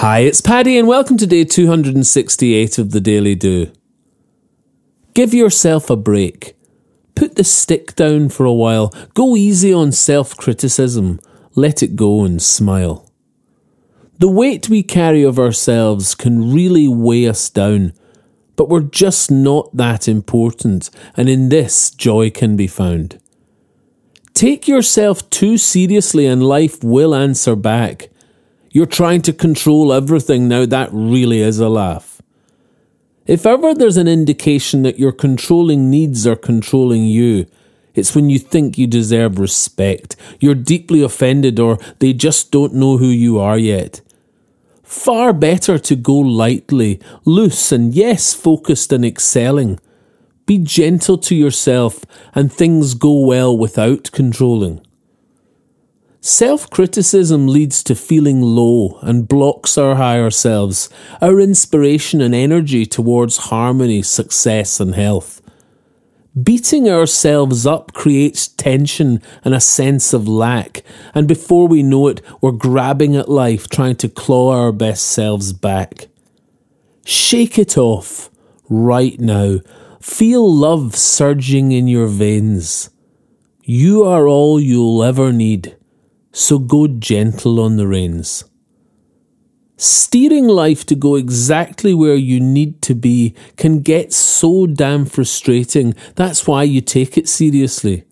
Hi, it's Paddy, and welcome to day 268 of the Daily Do. Give yourself a break. Put the stick down for a while. Go easy on self criticism. Let it go and smile. The weight we carry of ourselves can really weigh us down, but we're just not that important, and in this, joy can be found. Take yourself too seriously, and life will answer back. You're trying to control everything now, that really is a laugh. If ever there's an indication that your controlling needs are controlling you, it's when you think you deserve respect, you're deeply offended, or they just don't know who you are yet. Far better to go lightly, loose, and yes, focused and excelling. Be gentle to yourself, and things go well without controlling. Self criticism leads to feeling low and blocks our higher selves, our inspiration and energy towards harmony, success, and health. Beating ourselves up creates tension and a sense of lack, and before we know it, we're grabbing at life trying to claw our best selves back. Shake it off right now. Feel love surging in your veins. You are all you'll ever need so go gentle on the reins. Steering life to go exactly where you need to be can get so damn frustrating. That's why you take it seriously.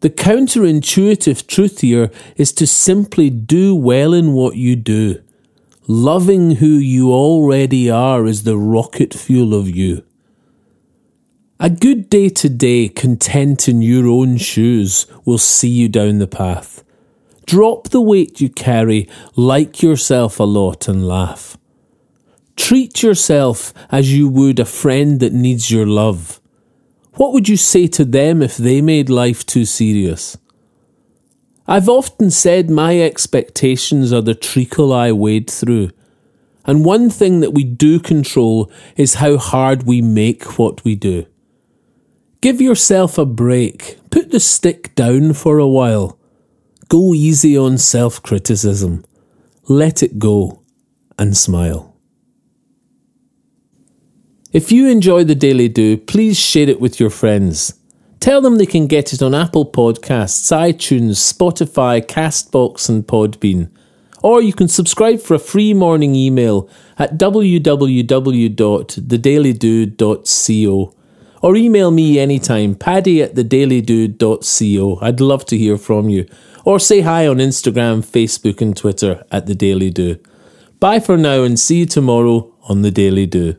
The counterintuitive truth here is to simply do well in what you do. Loving who you already are is the rocket fuel of you. A good day to day, content in your own shoes, will see you down the path. Drop the weight you carry, like yourself a lot, and laugh. Treat yourself as you would a friend that needs your love. What would you say to them if they made life too serious? I've often said my expectations are the treacle I wade through. And one thing that we do control is how hard we make what we do. Give yourself a break. Put the stick down for a while. Go easy on self criticism. Let it go and smile. If you enjoy the Daily Do, please share it with your friends. Tell them they can get it on Apple Podcasts, iTunes, Spotify, Castbox, and Podbean. Or you can subscribe for a free morning email at www.thedailydo.co. Or email me anytime, paddy at thedailydo.co. I'd love to hear from you or say hi on Instagram, Facebook, and Twitter at The Daily Do. Bye for now and see you tomorrow on The Daily Do.